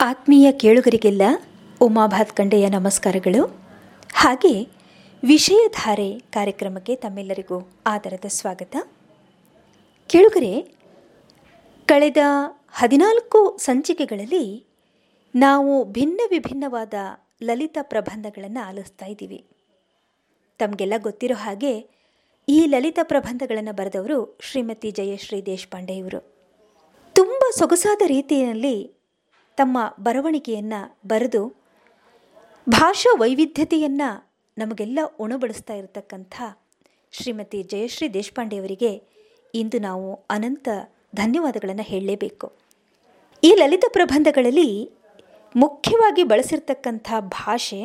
ಆತ್ಮೀಯ ಕೇಳುಗರಿಗೆಲ್ಲ ಉಮಾ ಭಾತ್ಕಂಡೆಯ ನಮಸ್ಕಾರಗಳು. ಹಾಗೆ ವಿಷಯಧಾರೆ ಕಾರ್ಯಕ್ರಮಕ್ಕೆ ತಮ್ಮೆಲ್ಲರಿಗೂ ಆದರದ ಸ್ವಾಗತ. ಕೇಳುಗರೆ, ಕಳೆದ ಹದಿನಾಲ್ಕು ಸಂಚಿಕೆಗಳಲ್ಲಿ ನಾವು ಭಿನ್ನ ವಿಭಿನ್ನವಾದ ಲಲಿತ ಪ್ರಬಂಧಗಳನ್ನು ಆಲಿಸ್ತಾ ಇದ್ದೀವಿ. ತಮಗೆಲ್ಲ ಗೊತ್ತಿರೋ ಹಾಗೆ ಈ ಲಲಿತ ಪ್ರಬಂಧಗಳನ್ನು ಬರೆದವರು ಶ್ರೀಮತಿ ಜಯಶ್ರೀ ದೇಶಪಾಂಡೆ ಇವರು ತುಂಬ ಸೊಗಸಾದ ರೀತಿಯಲ್ಲಿ ತಮ್ಮ ಬರವಣಿಗೆಯನ್ನು ಬರೆದು ಭಾಷಾ ವೈವಿಧ್ಯತೆಯನ್ನು ನಮಗೆಲ್ಲ ಉಣಬಡಿಸ್ತಾ ಇರತಕ್ಕಂಥ ಶ್ರೀಮತಿ ಜಯಶ್ರೀ ದೇಶಪಾಂಡೆಯವರಿಗೆ ಇಂದು ನಾವು ಅನಂತ ಧನ್ಯವಾದಗಳನ್ನು ಹೇಳಲೇಬೇಕು. ಈ ಲಲಿತ ಪ್ರಬಂಧಗಳಲ್ಲಿ ಮುಖ್ಯವಾಗಿ ಬಳಸಿರ್ತಕ್ಕಂಥ ಭಾಷೆ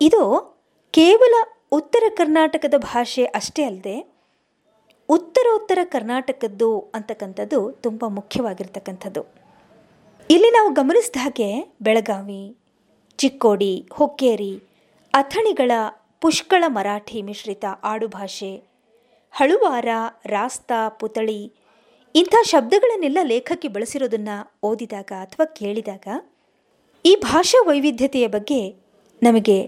ಇದು ಕೇವಲ ಉತ್ತರ ಕರ್ನಾಟಕದ ಭಾಷೆ ಅಷ್ಟೇ ಅಲ್ಲದೆ ಉತ್ತರೋತ್ತರ ಕರ್ನಾಟಕದ್ದು ಅಂತಕ್ಕಂಥದ್ದು ತುಂಬ ಮುಖ್ಯವಾಗಿರ್ತಕ್ಕಂಥದ್ದು. ಇಲ್ಲಿ ನಾವು ಗಮನಿಸಿದ ಹಾಗೆ ಬೆಳಗಾವಿ, ಚಿಕ್ಕೋಡಿ, ಹೊಕ್ಕೇರಿ, ಅಥಣಿಗಳ ಪುಷ್ಕಳ ಮರಾಠಿ ಮಿಶ್ರಿತ ಆಡುಭಾಷೆ ಹಳುವಾರ, ರಾಸ್ತ, ಪುತಳಿ ಇಂಥ ಶಬ್ದಗಳನ್ನೆಲ್ಲ ಲೇಖಕಿ ಬಳಸಿರೋದನ್ನು ಓದಿದಾಗ ಅಥವಾ ಕೇಳಿದಾಗ ಈ ಭಾಷಾ ವೈವಿಧ್ಯತೆಯ ಬಗ್ಗೆ ನಮಗೆ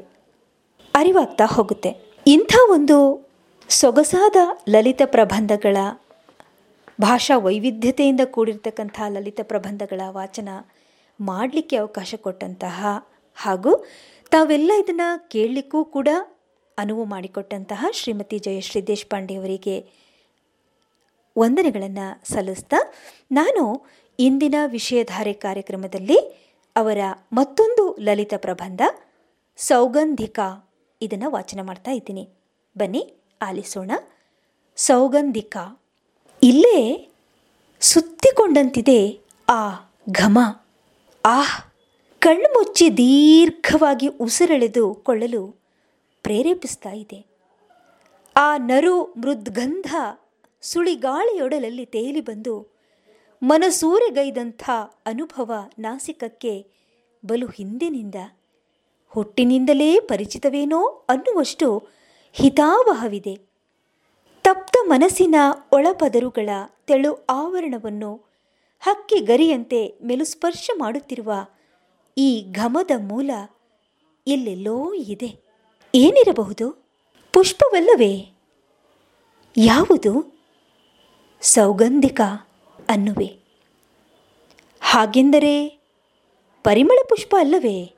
ಅರಿವಾಗ್ತಾ ಹೋಗುತ್ತೆ. ಇಂಥ ಒಂದು ಸೊಗಸಾದ ಲಲಿತ ಪ್ರಬಂಧಗಳ ಭಾಷಾ ವೈವಿಧ್ಯತೆಯಿಂದ ಕೂಡಿರ್ತಕ್ಕಂಥ ಲಲಿತ ಪ್ರಬಂಧಗಳ ವಾಚನ ಮಾಡಲಿಕ್ಕೆ ಅವಕಾಶ ಕೊಟ್ಟಂತಹ ಹಾಗೂ ತಾವೆಲ್ಲ ಇದನ್ನು ಕೇಳಲಿಕ್ಕೂ ಕೂಡ ಅನುವು ಮಾಡಿಕೊಟ್ಟಂತಹ ಶ್ರೀಮತಿ ಜಯಶ್ರೀ ದೇಶಪಾಂಡೆಯವರಿಗೆ ವಂದನೆಗಳನ್ನು ಸಲ್ಲಿಸ್ತಾ ನಾನು ಇಂದಿನ ವಿಷಯಧಾರೆ ಕಾರ್ಯಕ್ರಮದಲ್ಲಿ ಅವರ ಮತ್ತೊಂದು ಲಲಿತ ಪ್ರಬಂಧ, ಸೌಗಂಧಿಕ ಇದನ್ನು ವಾಚನ ಮಾಡ್ತಾ ಇದ್ದೀನಿ. ಬನ್ನಿ, ಆಲಿಸೋಣ. ಸೌಗಂಧಿಕ. ಇಲ್ಲೇ ಸುತ್ತಿಕೊಂಡಂತಿದೆ ಆ ಘಮ. ಆಹ್, ಕಣ್ಣು ಮುಚ್ಚಿ ದೀರ್ಘವಾಗಿ ಉಸಿರೆಳೆದು ಕೊಳ್ಳಲು ಪ್ರೇರೇಪಿಸ್ತಾ ಇದೆ. ಆ ನರು ಮೃದ್ಗಂಧ ಸುಳಿಗಾಳಿಯೊಡಲಲ್ಲಿ ತೇಲಿ ಬಂದು ಮನಸೂರೆಗೈದಂಥ ಅನುಭವ ನಾಸಿಕಕ್ಕೆ ಬಲು ಹಿಂದಿನಿಂದ. ಹುಟ್ಟಿನಿಂದಲೇ ಪರಿಚಿತವೇನೋ ಅನ್ನುವಷ್ಟು ಹಿತಾವಹವಿದೆ. ತಪ್ತ ಮನಸ್ಸಿನ ಒಳಪದರುಗಳ ತೆಳು ಆವರಣವನ್ನು ಹಕ್ಕಿ ಗರಿಯಂತೆ ಮೆಲುಸ್ಪರ್ಶ ಮಾಡುತ್ತಿರುವ ಈ ಘಮದ ಮೂಲ ಎಲ್ಲೆಲ್ಲೋ ಇದೆ. ಏನಿರಬಹುದು? ಪುಷ್ಪವಲ್ಲವೇ? ಯಾವುದು? ಸೌಗಂಧಿಕ ಅನ್ನುವೆ. ಹಾಗೆಂದರೆ ಪರಿಮಳ ಪುಷ್ಪ ಅಲ್ಲವೇ?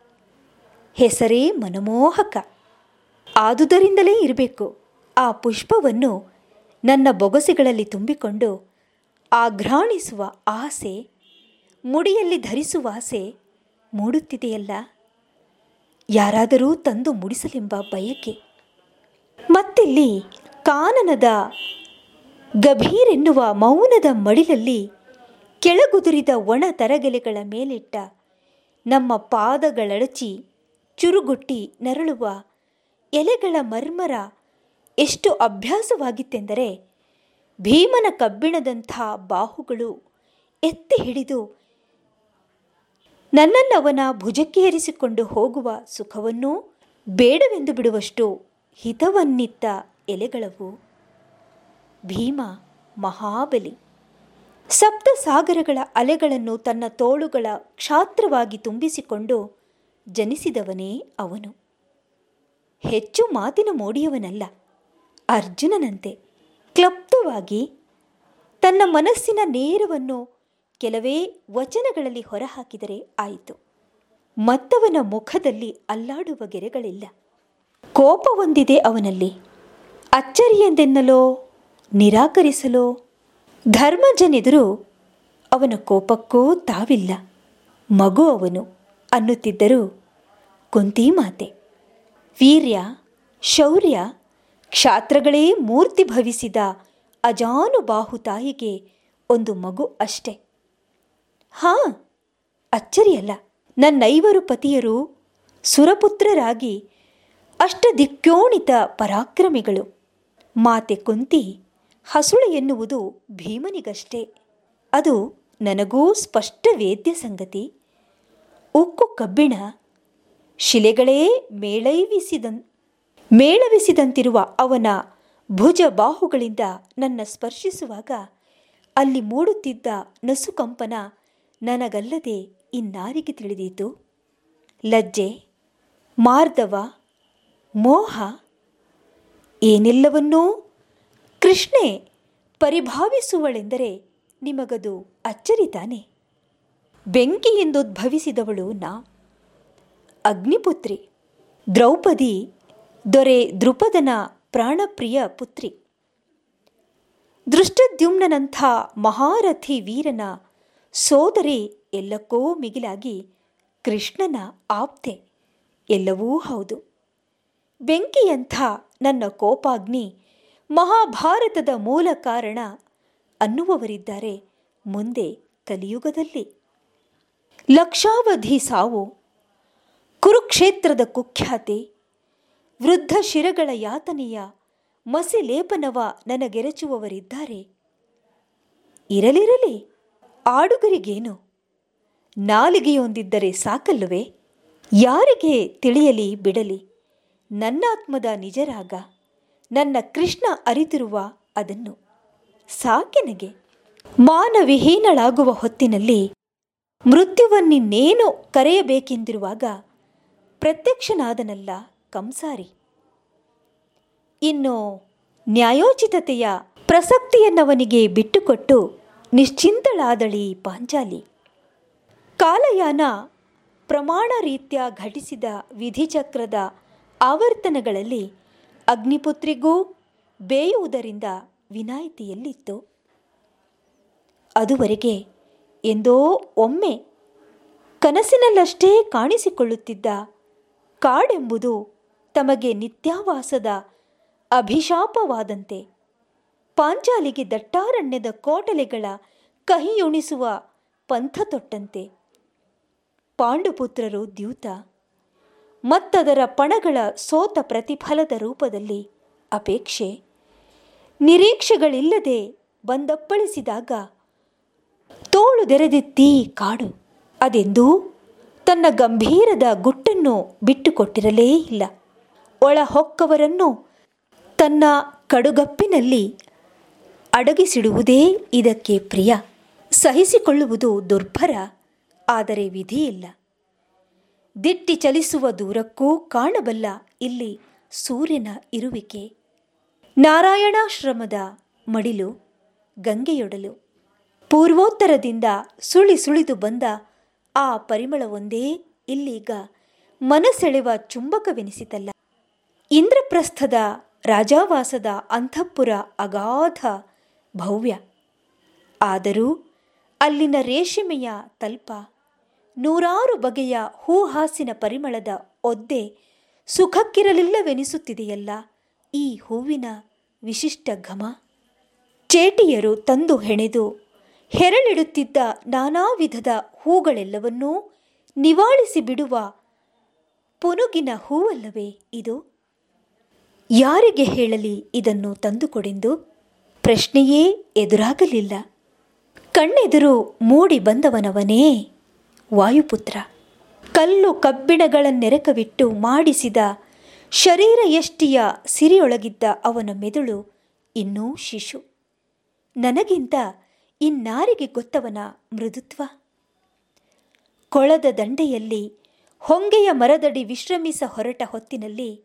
ಹೆಸರೇ ಮನಮೋಹಕ. ಆದುದರಿಂದಲೇ ಇರಬೇಕು. ಆ ಪುಷ್ಪವನ್ನು ನನ್ನ ಬೊಗಸೆಗಳಲ್ಲಿ ತುಂಬಿಕೊಂಡು ಆಘ್ರಾಣಿಸುವ ಆಸೆ, ಮುಡಿಯಲ್ಲಿ ಧರಿಸುವ ಆಸೆ ಮೂಡುತ್ತಿದೆಯಲ್ಲ? ಯಾರಾದರೂ ತಂದು ಮುಡಿಸಲೆಂಬ ಬಯಕೆ? ಮತ್ತಿಲ್ಲಿ ಕಾನನದ ಗಭೀರೆನ್ನುವ ಮೌನದ ಮಡಿಲಲ್ಲಿ ಕೆಳಗುದುರಿದ ಒಣ ತರಗೆಲೆಗಳ ಮೇಲಿಟ್ಟ ನಮ್ಮ ಪಾದಗಳಡಚಿ ಚುರುಗುಟ್ಟಿ ನರಳುವ ಎಲೆಗಳ ಮರ್ಮರ ಎಷ್ಟು ಅಭ್ಯಾಸವಾಗಿತ್ತೆಂದರೆ ಭೀಮನ ಕಬ್ಬಿಣದಂಥ ಬಾಹುಗಳು ಎತ್ತಿ ಹಿಡಿದು ನನ್ನನ್ನವನ ಭುಜಕ್ಕೆ ಏರಿಸಿಕೊಂಡು ಹೋಗುವ ಸುಖವನ್ನೂ ಬೇಡವೆಂದು ಬಿಡುವಷ್ಟು ಹಿತವನ್ನಿತ್ತ ಎಲೆಗಳವು. ಭೀಮ ಮಹಾಬಲಿ. ಸಪ್ತ ಸಾಗರಗಳ ಅಲೆಗಳನ್ನು ತನ್ನ ತೋಳುಗಳ ಕ್ಷಾತ್ರವಾಗಿ ತುಂಬಿಸಿಕೊಂಡು ಜನಿಸಿದವನೇ ಅವನು. ಹೆಚ್ಚು ಮಾತಿನ ಮೋಡಿಯವನಲ್ಲ. ಅರ್ಜುನನಂತೆ ಕ್ಲಪ್ತವಾಗಿ ತನ್ನ ಮನಸ್ಸಿನ ನೇರವನ್ನು ಕೆಲವೇ ವಚನಗಳಲ್ಲಿ ಹೊರಹಾಕಿದರೆ ಆಯಿತು. ಮತ್ತವನ ಮುಖದಲ್ಲಿ ಅಲ್ಲಾಡುವ ಗೆರೆಗಳಿಲ್ಲ. ಕೋಪ ಹೊಂದಿದೆ ಅವನಲ್ಲಿ. ಅಚ್ಚರಿಯೆಂದೆನ್ನಲೋ, ನಿರಾಕರಿಸಲೋ, ಧರ್ಮಜನೆದುರು ಅವನ ಕೋಪಕ್ಕೂ ತಾವಿಲ್ಲ. ಮಗು ಅವನು ಅನ್ನುತ್ತಿದ್ದರೂ ಕುಂತಿ ಮಾತೆ. ವೀರ್ಯ, ಶೌರ್ಯ ಕ್ಷಾತ್ರಗಳೇ ಮೂರ್ತಿ ಭವಿಸಿದ ಅಜಾನುಬಾಹು ತಾಯಿಗೆ ಒಂದು ಮಗು ಅಷ್ಟೆ. ಹಾಂ, ಅಚ್ಚರಿಯಲ್ಲ. ನನ್ನೈವರು ಪತಿಯರು ಸುರಪುತ್ರರಾಗಿ ಅಷ್ಟದಿಕ್ಯೋಣಿತ ಪರಾಕ್ರಮಿಗಳು. ಮಾತೆ ಕುಂತಿ ಹಸುಳೆ ಎನ್ನುವುದು ಭೀಮನಿಗಷ್ಟೇ. ಅದು ನನಗೂ ಸ್ಪಷ್ಟ ವೇದ್ಯ ಸಂಗತಿ. ಉಕ್ಕು ಕಬ್ಬಿಣ ಶಿಲೆಗಳೇ ಮೇಳೈವಿಸಿದನ್ ಮೇಳವಿಸಿದಂತಿರುವ ಅವನ ಭುಜ ಬಾಹುಗಳಿಂದ ನನ್ನ ಸ್ಪರ್ಶಿಸುವಾಗ ಅಲ್ಲಿ ಮೂಡುತ್ತಿದ್ದ ನಸುಕಂಪನ ನನಗಲ್ಲದೆ ಇನ್ನಾರಿಗೆ ತಿಳಿದೀತು. ಲಜ್ಜೆ, ಮಾರ್ದವ, ಮೋಹ, ಏನೆಲ್ಲವನ್ನೂ ಕೃಷ್ಣೆ ಪರಿಭಾವಿಸುವಳೆಂದರೆ ನಿಮಗದು ಅಚ್ಚರಿ ತಾನೆ ಬೆಂಕಿಯಿಂದುದ್ಭವಿಸಿದವಳು ನಾ. ಅಗ್ನಿಪುತ್ರಿ, ದ್ರೌಪದಿ ದೊರೆ ದೃಪದನ ಪ್ರಾಣಪ್ರಿಯ ಪುತ್ರಿ. ದೃಷ್ಟದ್ಯುಮ್ನಂಥ ಮಹಾರಥಿ ವೀರನ ಸೋದರಿ ಎಲ್ಲಕ್ಕೂ ಮಿಗಿಲಾಗಿ ಕೃಷ್ಣನ ಆಪ್ತೆ. ಎಲ್ಲವೂ ಹೌದು. ಬೆಂಕಿಯಂಥ ನನ್ನ ಕೋಪಾಗ್ನಿ ಮಹಾಭಾರತದ ಮೂಲ ಕಾರಣ ಅನ್ನುವವರಿದ್ದಾರೆ ಮುಂದೆ ಕಲಿಯುಗದಲ್ಲಿ. ಲಕ್ಷಾವಧಿ ಸಾವು, ಕುರುಕ್ಷೇತ್ರದ ಕುಖ್ಯಾತಿ ವೃದ್ಧ ಶಿರಗಳ ಯಾತನೆಯ ಮಸಿ ಲೇಪನವ ನನಗೆರಚುವವರಿದ್ದಾರೆ. ಇರಲಿರಲಿ, ಆಡುಗರಿಗೇನು? ನಾಲಿಗೆಯೊಂದಿದ್ದರೆ ಸಾಕಲ್ಲವೇ? ಯಾರಿಗೆ ತಿಳಿಯಲಿ ಬಿಡಲಿ? ನನ್ನಾತ್ಮದ ನಿಜರಾಗ, ನನ್ನ ಕೃಷ್ಣ ಅರಿತಿರುವ ಅದನ್ನು. ಸಾಕೆನಗೆ? ಮಾನವಿಹೀನಳಾಗುವ ಹೊತ್ತಿನಲ್ಲಿ ಮೃತ್ಯುವನ್ನಿನ್ನೇನು ಕರೆಯಬೇಕೆಂದಿರುವಾಗ ಪ್ರತ್ಯಕ್ಷನಾದನಲ್ಲ. ಕಂಸಾರಿ ಇನ್ನು ನ್ಯಾಯೋಚಿತತೆಯ ಪ್ರಸಕ್ತಿಯನ್ನವನಿಗೆ ಬಿಟ್ಟುಕೊಟ್ಟು ನಿಶ್ಚಿಂತಳಾದಳಿ ಪಾಂಚಾಲಿ. ಕಾಲಯಾನ ಪ್ರಮಾಣ ರೀತ್ಯ ಘಟಿಸಿದ ವಿಧಿಚಕ್ರದ ಆವರ್ತನಗಳಲ್ಲಿ ಅಗ್ನಿಪುತ್ರಿಗೂ ಬೇಯುವುದರಿಂದ ವಿನಾಯಿತಿಯಲ್ಲಿತ್ತು. ಅದುವರೆಗೆ ಎಂದೋ ಒಮ್ಮೆ ಕನಸಿನಲ್ಲಷ್ಟೇ ಕಾಣಿಸಿಕೊಳ್ಳುತ್ತಿದ್ದ ಕಾಡೆಂಬುದು ತಮಗೆ ನಿತ್ಯಾವಾಸದ ಅಭಿಶಾಪವಾದಂತೆ ಪಾಂಚಾಲಿಗೆ ದಟ್ಟಾರಣ್ಯದ ಕೋಟಲೆಗಳ ಕಹಿಯುಣಿಸುವ ಪಂಥ ತೊಟ್ಟಂತೆ ಪಾಂಡುಪುತ್ರರು ದ್ಯೂತ, ಮತ್ತದರ ಪಣಗಳ ಸೋತ ಪ್ರತಿಫಲದ ರೂಪದಲ್ಲಿ ಅಪೇಕ್ಷೆ. ನಿರೀಕ್ಷೆಗಳಿಲ್ಲದೆ ಬಂದಪ್ಪಳಿಸಿದಾಗ, ತೋಳು ತೋಳುದೆರೆದಿತ್ತೀ ಕಾಡು, ಅದೆಂದೂ ತನ್ನ ಗಂಭೀರದ ಗುಟ್ಟನ್ನು ಬಿಟ್ಟುಕೊಟ್ಟಿರಲೇ ಇಲ್ಲ. ಒಳ ಹೊಕ್ಕವರನ್ನು ತನ್ನ ಕಡುಗಪ್ಪಿನಲ್ಲಿ ಅಡಗಿಸಿಡುವುದೇ ಇದಕ್ಕೆ ಪ್ರಿಯ. ಸಹಿಸಿಕೊಳ್ಳುವುದು ದುರ್ಭರ, ಆದರೆ ವಿಧಿಯಿಲ್ಲ. ದಿಟ್ಟಿ ಚಲಿಸುವ ದೂರಕ್ಕೂ ಕಾಣಬಲ್ಲ ಇಲ್ಲಿ ಸೂರ್ಯನ ಇರುವಿಕೆ. ನಾರಾಯಣಾಶ್ರಮದ ಮಡಿಲು, ಗಂಗೆಯೊಡಲು. ಪೂರ್ವೋತ್ತರದಿಂದ ಸುಳಿ ಸುಳಿದು ಬಂದ ಆ ಪರಿಮಳವೊಂದೇ ಇಲ್ಲೀಗ ಮನಸೆಳೆವ ಚುಂಬಕವೆನಿಸಿತಲ್ಲ. ಇಂದ್ರಪ್ರಸ್ಥದ ರಾಜಾವಾಸದ ಅಂತಃಪುರ ಅಗಾಧ ಭವ್ಯ. ಆದರೂ ಅಲ್ಲಿನ ರೇಷ್ಮೆಯ ತಲ್ಪ, ನೂರಾರು ಬಗೆಯ ಹೂಹಾಸಿನ ಪರಿಮಳದ ಒದ್ದೆ ಸುಖಕ್ಕಿರಲಿಲ್ಲವೆನಿಸುತ್ತಿದೆಯಲ್ಲ ಈ ಹೂವಿನ ವಿಶಿಷ್ಟ ಘಮ? ಚೇಟಿಯರು ತಂದು ಹೆಣೆದು ಹೆರಳಿಡುತ್ತಿದ್ದ ನಾನಾ ವಿಧದ ಹೂಗಳೆಲ್ಲವನ್ನೂ ನಿವಾಳಿಸಿ ಬಿಡುವ ಪುನುಗಿನ ಹೂವಲ್ಲವೇ ಇದು? ಯಾರಿಗೆ ಹೇಳಲಿ ಇದನ್ನು ತಂದುಕೊಡೆಂದು? ಪ್ರಶ್ನೆಯೇ ಎದುರಾಗಲಿಲ್ಲ. ಕಣ್ಣೆದುರು ಮೂಡಿ ಬಂದವನವನೇ ವಾಯುಪುತ್ರ. ಕಲ್ಲು ಕಬ್ಬಿಣಗಳನ್ನೆರಕವಿಟ್ಟು ಮಾಡಿಸಿದ ಶರೀರ ಎಷ್ಟಿಯ ಸಿರಿಯೊಳಗಿದ್ದ ಅವನ ಮೆದುಳು ಇನ್ನೂ ಶಿಶು. ನನಗಿಂತ ಇನ್ನಾರಿಗೆ ಗೊತ್ತವನ ಮೃದುತ್ವ? ಕೊಳದ ದಂಡೆಯಲ್ಲಿ ಹೊಂಗೆಯ ಮರದಡಿ ವಿಶ್ರಮಿಸ ಹೊರಟ ಹೊತ್ತಿನಲ್ಲಿ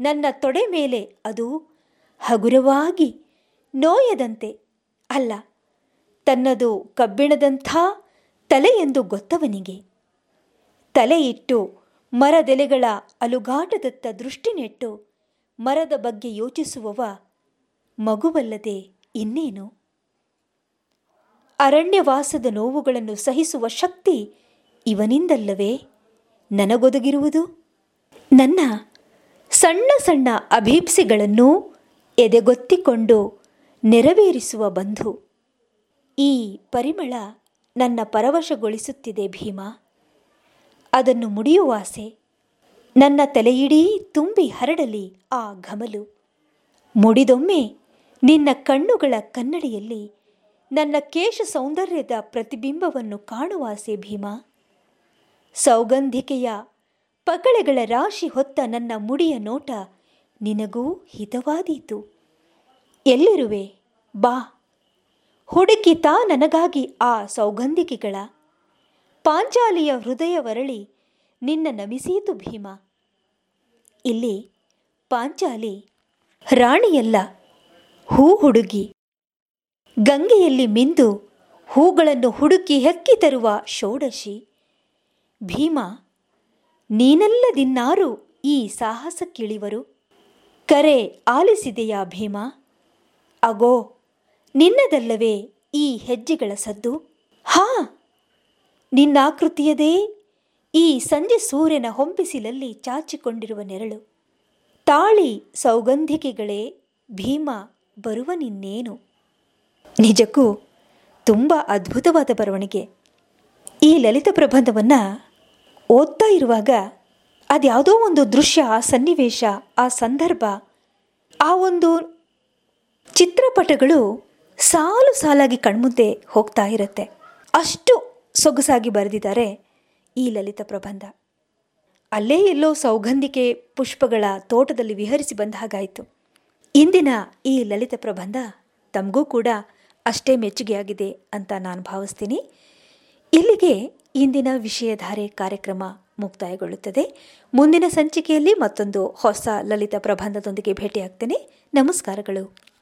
ನನ್ನ ತೊಡೆ ಮೇಲೆ ಅದು ಹಗುರವಾಗಿ ನೋಯದಂತೆ ಅಲ್ಲ, ತನ್ನದು ಕಬ್ಬಿಣದಂಥ ತಲೆ ಎಂದು ಗೊತ್ತವನಿಗೆ. ತಲೆಯಿಟ್ಟು ಮರದೆಲೆಗಳ ಅಲುಗಾಟದತ್ತ ದೃಷ್ಟಿ ನೆಟ್ಟು ಮರದ ಬಗ್ಗೆ ಯೋಚಿಸುವವ ಮಗುವಲ್ಲದೆ ಇನ್ನೇನು? ಅರಣ್ಯವಾಸದ ನೋವುಗಳನ್ನು ಸಹಿಸುವ ಶಕ್ತಿ ಇವನಿಂದಲ್ಲವೇ ನನಗೊದಗಿರುವುದು? ನನ್ನ ಸಣ್ಣ ಸಣ್ಣ ಅಭೀಪ್ಸೆಗಳನ್ನು ಎದೆಗೊತ್ತಿಕೊಂಡು ನೆರವೇರಿಸುವ ಬಂಧು. ಈ ಪರಿಮಳ ನನ್ನ ಪರವಶಗೊಳಿಸುತ್ತಿದೆ ಭೀಮ. ಅದನ್ನು ಮುಡಿಯುವ ಆಸೆ. ನನ್ನ ತಲೆಯಿಡೀ ತುಂಬಿ ಹರಡಲಿ ಆ ಘಮಲು. ಮುಡಿದೊಮ್ಮೆ ನಿನ್ನ ಕಣ್ಣುಗಳ ಕನ್ನಡಿಯಲ್ಲಿ ನನ್ನ ಕೇಶ ಸೌಂದರ್ಯದ ಪ್ರತಿಬಿಂಬವನ್ನು ಕಾಣುವಾಸೆ ಭೀಮ. ಸೌಗಂಧಿಕೆಯ ಪಕಳೆಗಳ ರಾಶಿ ಹೊತ್ತ ನನ್ನ ಮುಡಿಯ ನೋಟ ನಿನಗೂ ಹಿತವಾದೀತು. ಎಲ್ಲಿರುವೆ? ಬಾ. ಹುಡುಕಿ ತಾ ನನಗಾಗಿ ಆ ಸೌಗಂಧಿಕೆಗಳ. ಪಾಂಚಾಲಿಯ ಹೃದಯ ವರಳಿ ನಿನ್ನ ನಮಿಸೀತು ಭೀಮ. ಇಲ್ಲಿ ಪಾಂಚಾಲಿ, ರಾಣಿಯಲ್ಲ, ಹೂ ಹುಡುಗಿ. ಗಂಗೆಯಲ್ಲಿ ಮಿಂದು ಹೂಗಳನ್ನು ಹುಡುಕಿ ಹೆಕ್ಕಿ ತರುವ ಷೋಡಶಿ. ಭೀಮ ನೀನಲ್ಲದಿನ್ನಾರು ಈ ಸಾಹಸಕ್ಕಿಳಿವರು? ಕರೆ ಆಲಿಸಿದೆಯಾ ಭೀಮ? ಅಗೋ, ನಿನ್ನದಲ್ಲವೇ ಈ ಹೆಜ್ಜೆಗಳ ಸದ್ದು? ಹಾ, ನಿನ್ನಾಕೃತಿಯದೇ ಈ ಸಂಜೆ ಸೂರ್ಯನ ಹೊಂಪಿಸಿಲಲ್ಲಿ ಚಾಚಿಕೊಂಡಿರುವ ನೆರಳು. ತಾಳಿ ಸೌಗಂಧಿಕೆಗಳೇ ಭೀಮ ಬರುವ ನಿನ್ನೇನು ನಿಜಕ್ಕೂ ತುಂಬ ಅದ್ಭುತವಾದ ಬರವಣಿಗೆ. ಈ ಲಲಿತ ಪ್ರಬಂಧವನ್ನು ಓದ್ತಾ ಇರುವಾಗ ಅದ್ಯಾವುದೋ ಒಂದು ದೃಶ್ಯ, ಆ ಸನ್ನಿವೇಶ, ಆ ಸಂದರ್ಭ, ಆ ಒಂದು ಚಿತ್ರಪಟಗಳು ಸಾಲು ಸಾಲಾಗಿ ಕಣ್ಮುಂದೆ ಹೋಗ್ತಾ ಇರುತ್ತೆ. ಅಷ್ಟು ಸೊಗಸಾಗಿ ಬರೆದಿದ್ದಾರೆ ಈ ಲಲಿತ ಪ್ರಬಂಧ. ಅಲ್ಲೇ ಎಲ್ಲೋ ಸೌಗಂಧಿಕೆ ಪುಷ್ಪಗಳ ತೋಟದಲ್ಲಿ ವಿಹರಿಸಿ ಬಂದ ಹಾಗಾಯಿತು. ಇಂದಿನ ಈ ಲಲಿತ ಪ್ರಬಂಧ ತಮಗೂ ಕೂಡ ಅಷ್ಟೇ ಮೆಚ್ಚುಗೆಯಾಗಿದೆ ಅಂತ ನಾನು ಭಾವಿಸ್ತೀನಿ. ಇಲ್ಲಿಗೆ ಇಂದಿನ ವಿಷಯಧಾರೆ ಕಾರ್ಯಕ್ರಮ ಮುಕ್ತಾಯಗೊಳ್ಳುತ್ತದೆ. ಮುಂದಿನ ಸಂಚಿಕೆಯಲ್ಲಿ ಮತ್ತೊಂದು ಹೊಸ ಲಲಿತ ಪ್ರಬಂಧದೊಂದಿಗೆ ಭೇಟಿಯಾಗ್ತೇನೆ. ನಮಸ್ಕಾರಗಳು.